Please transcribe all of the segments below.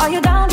Are you down,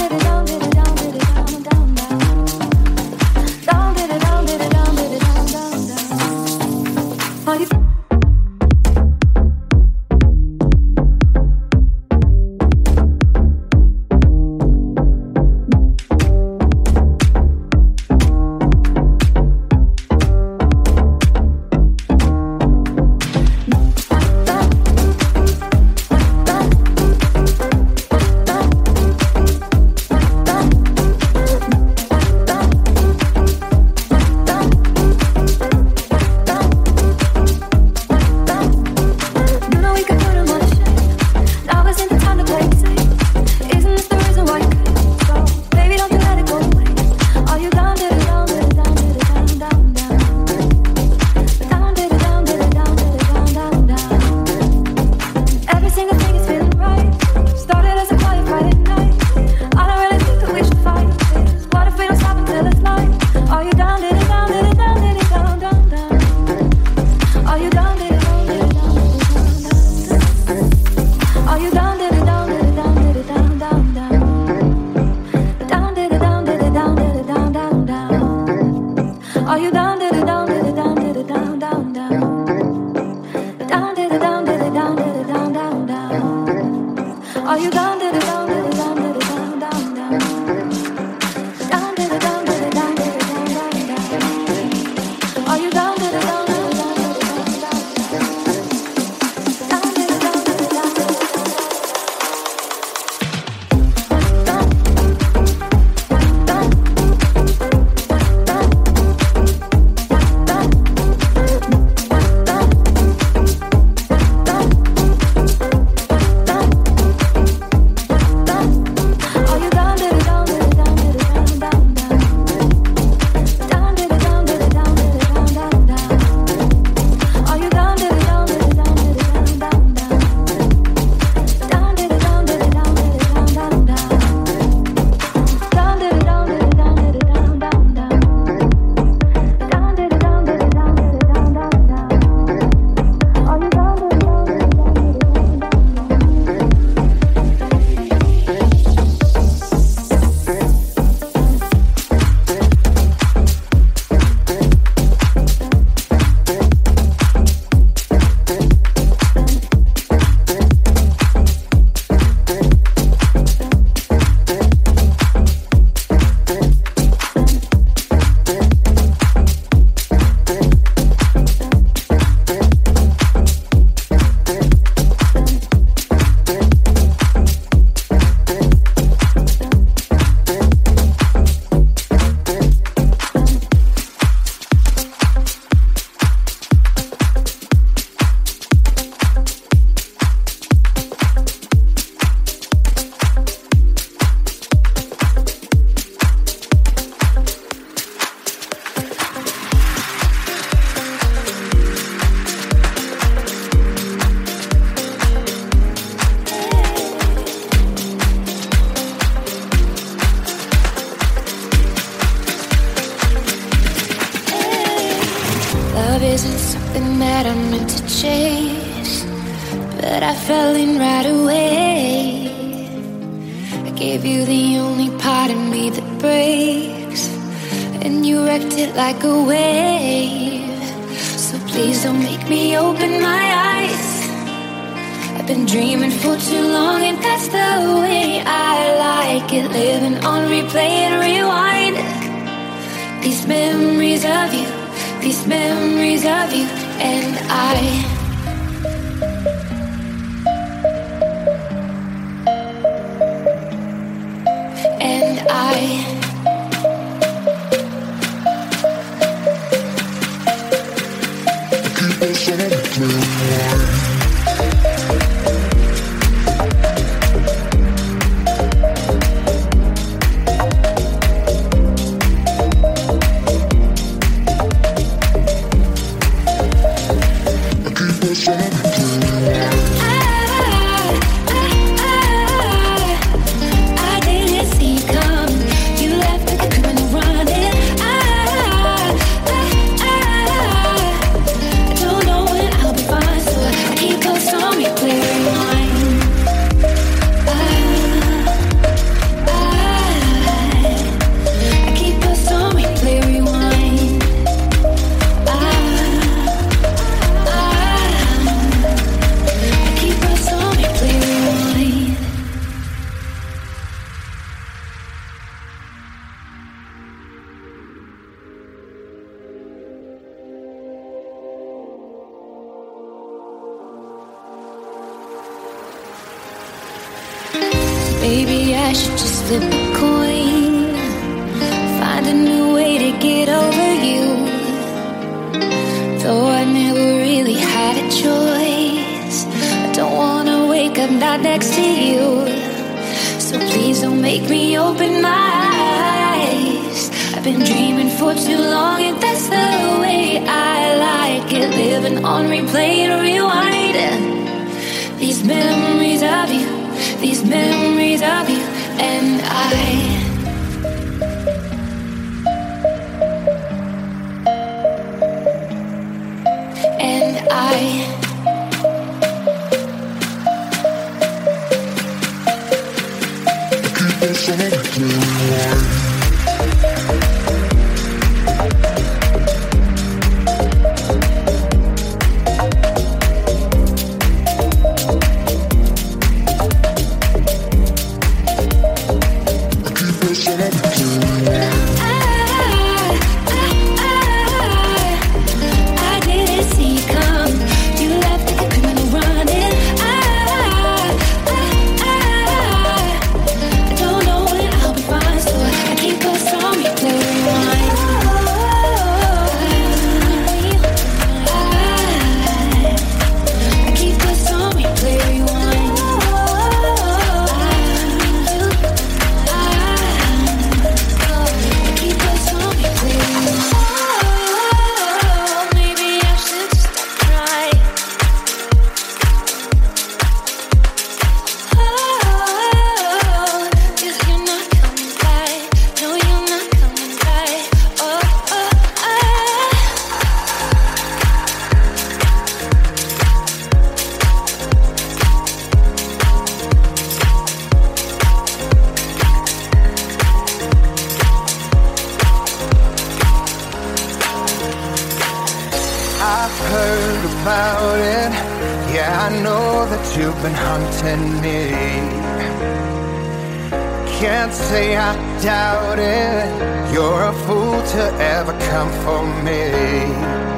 like a wave. So please don't make me open my eyes. I've been dreaming for too long, and that's the way I like it. Living on replay and rewind. These memories of you these memories of you and I. been dreaming for too long, and that's the way I like it. Living on replay and rewinding these memories of you, these memories of you, and I. and I keep on shining it. You're a fool to ever come for me.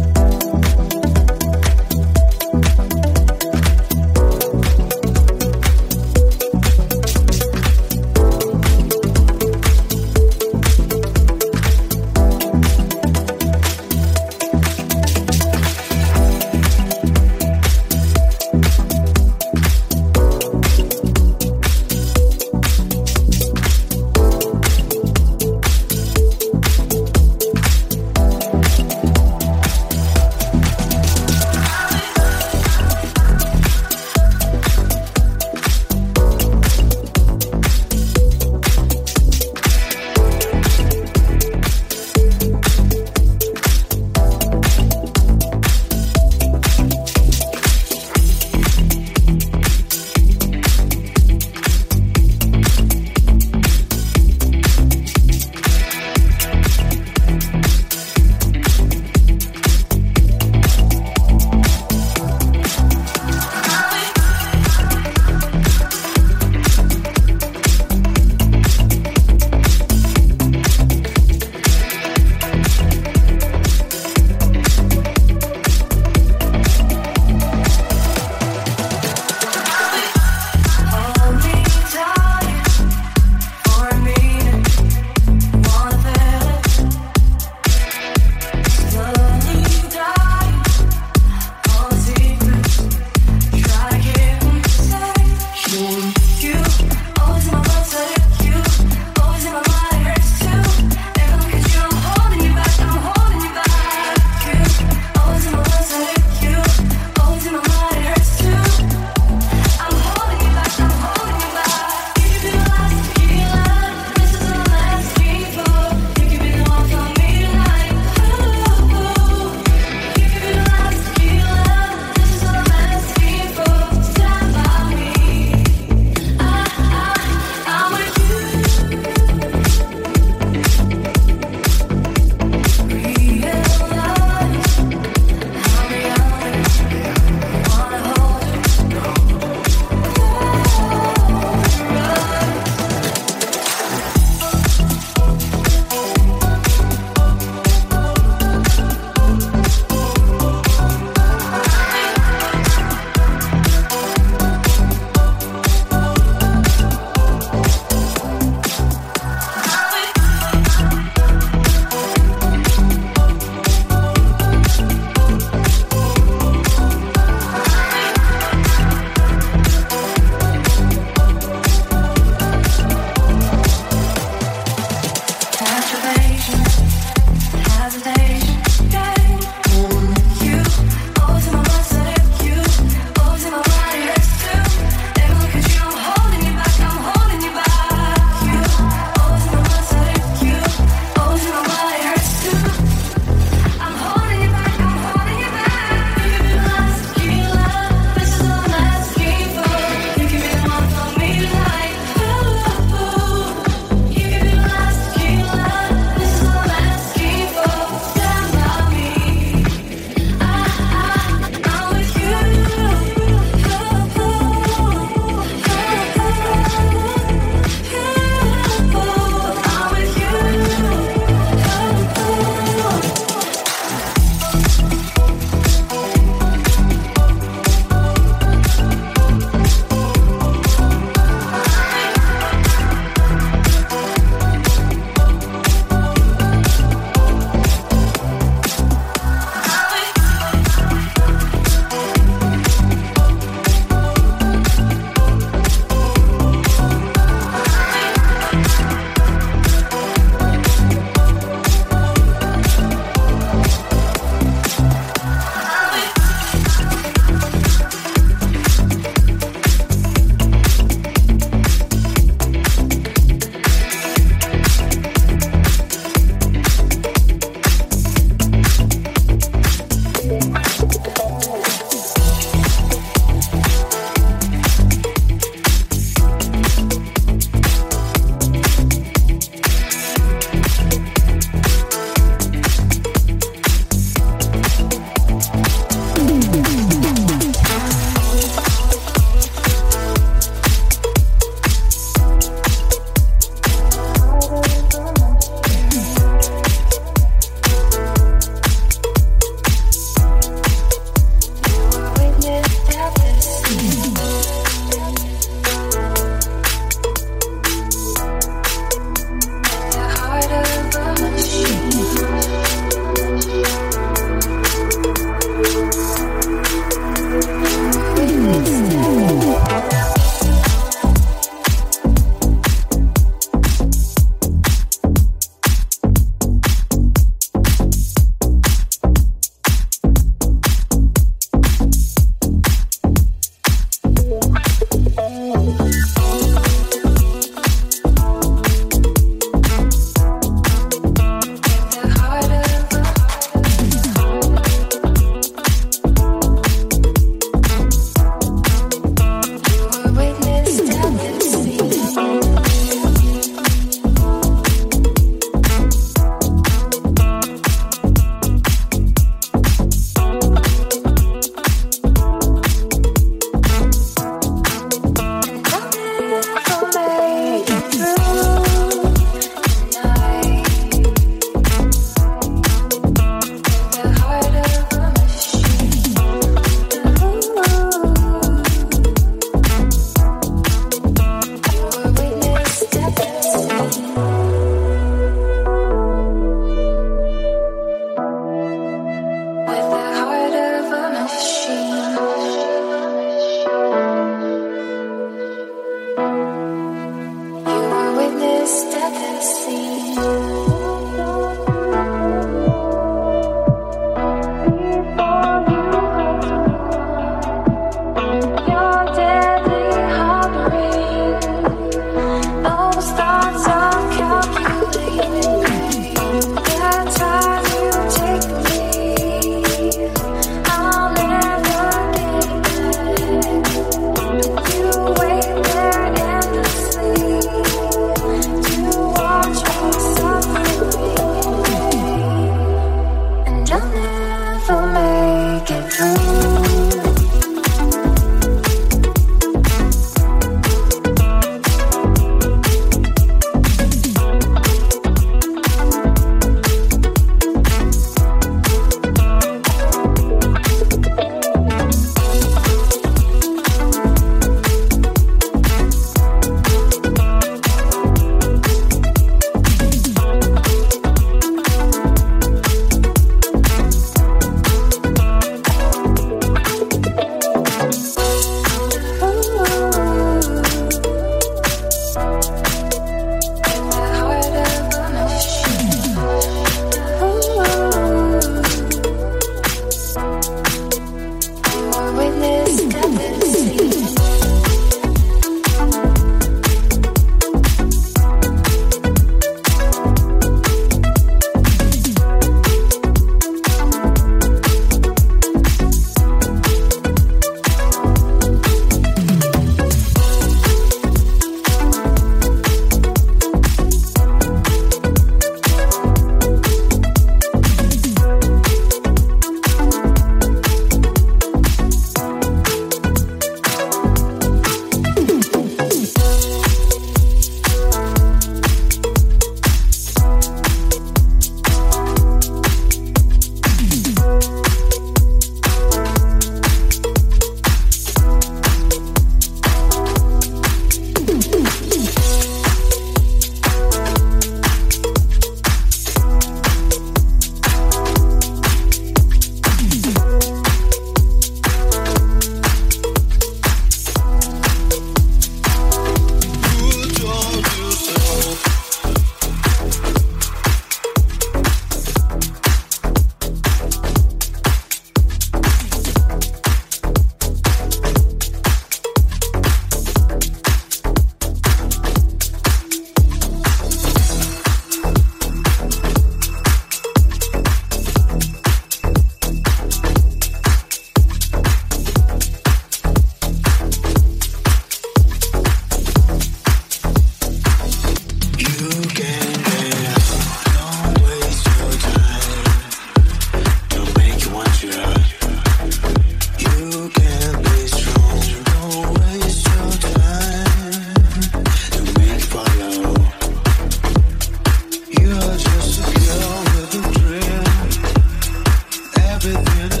everything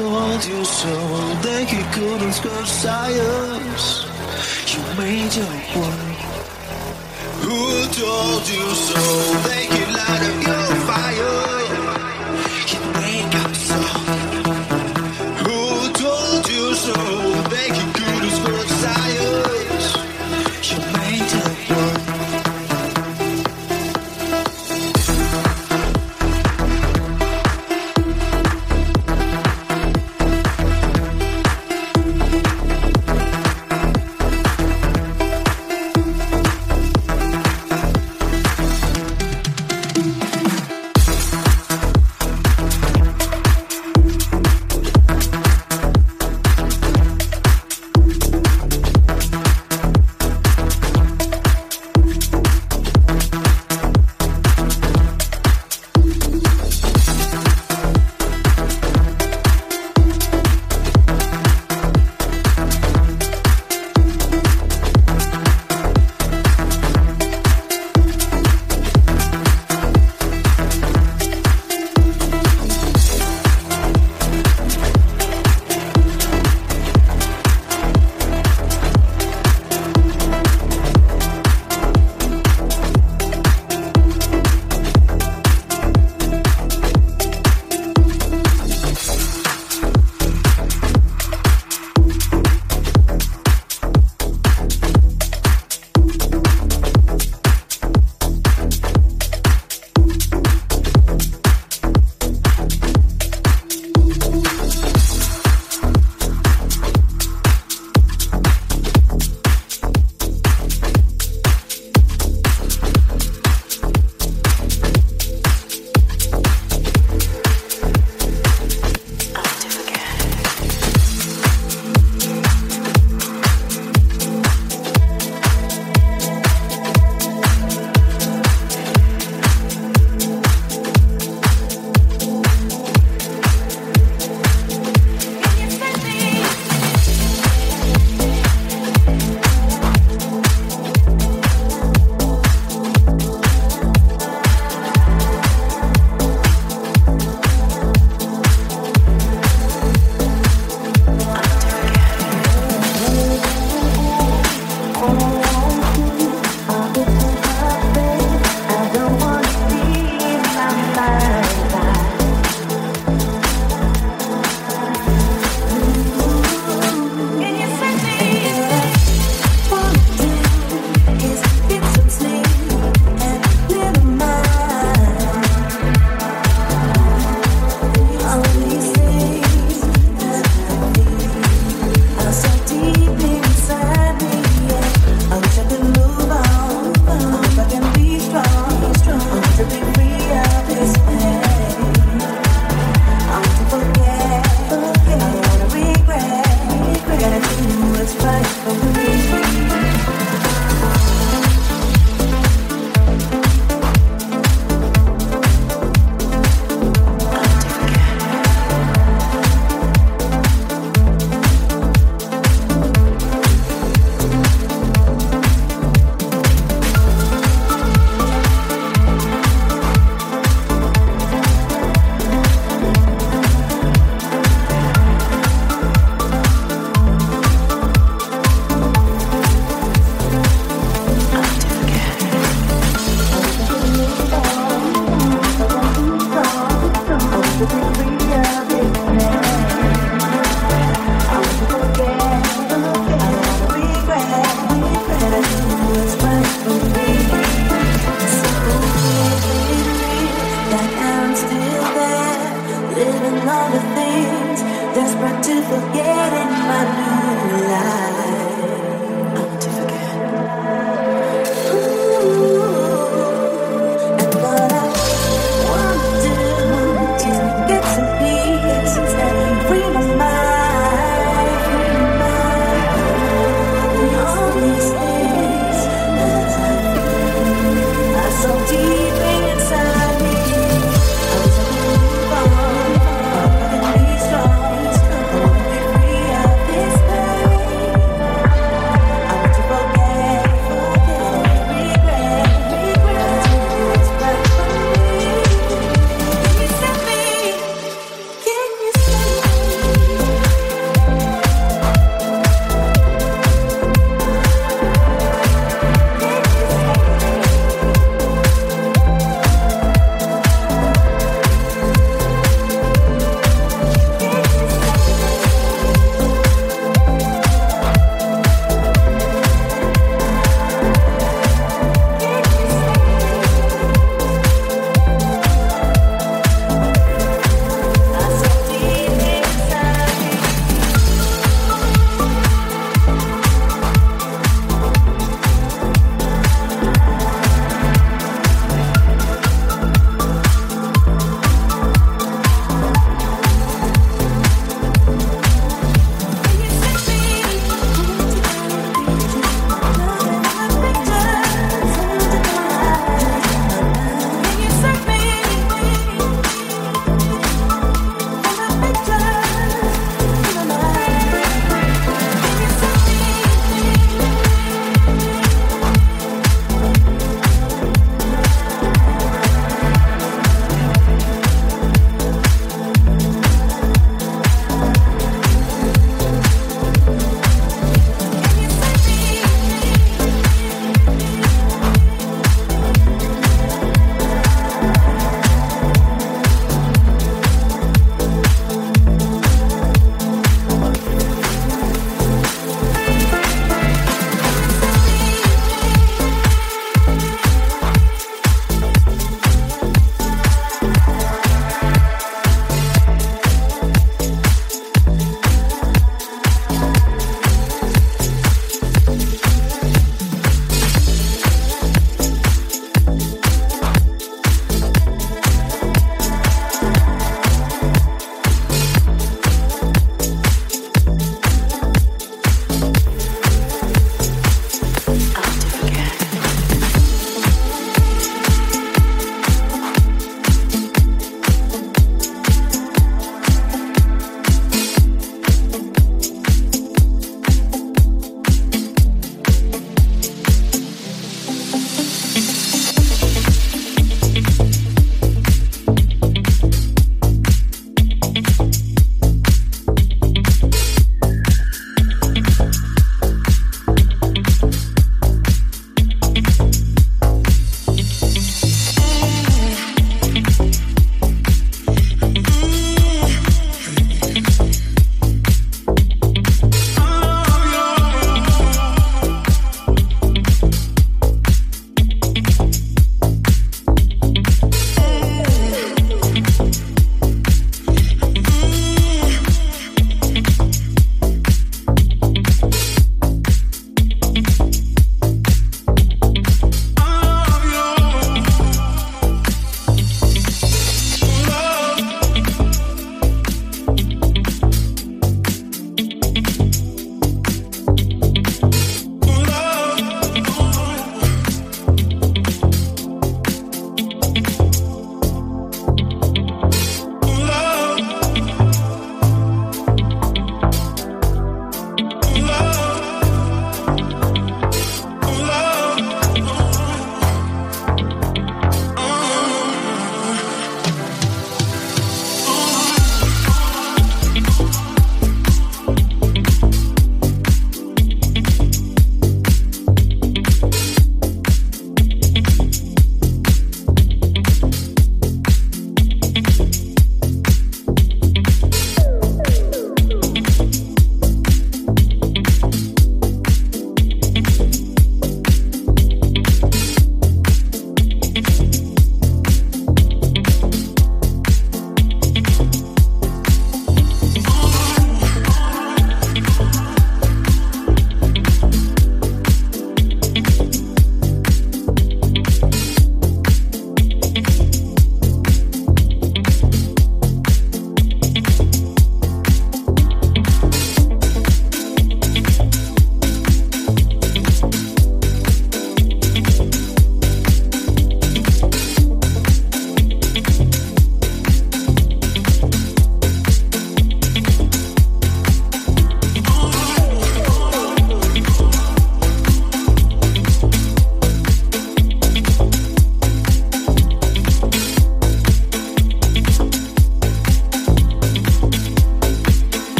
told you so? That you couldn't score science. You made your world. Who told you so?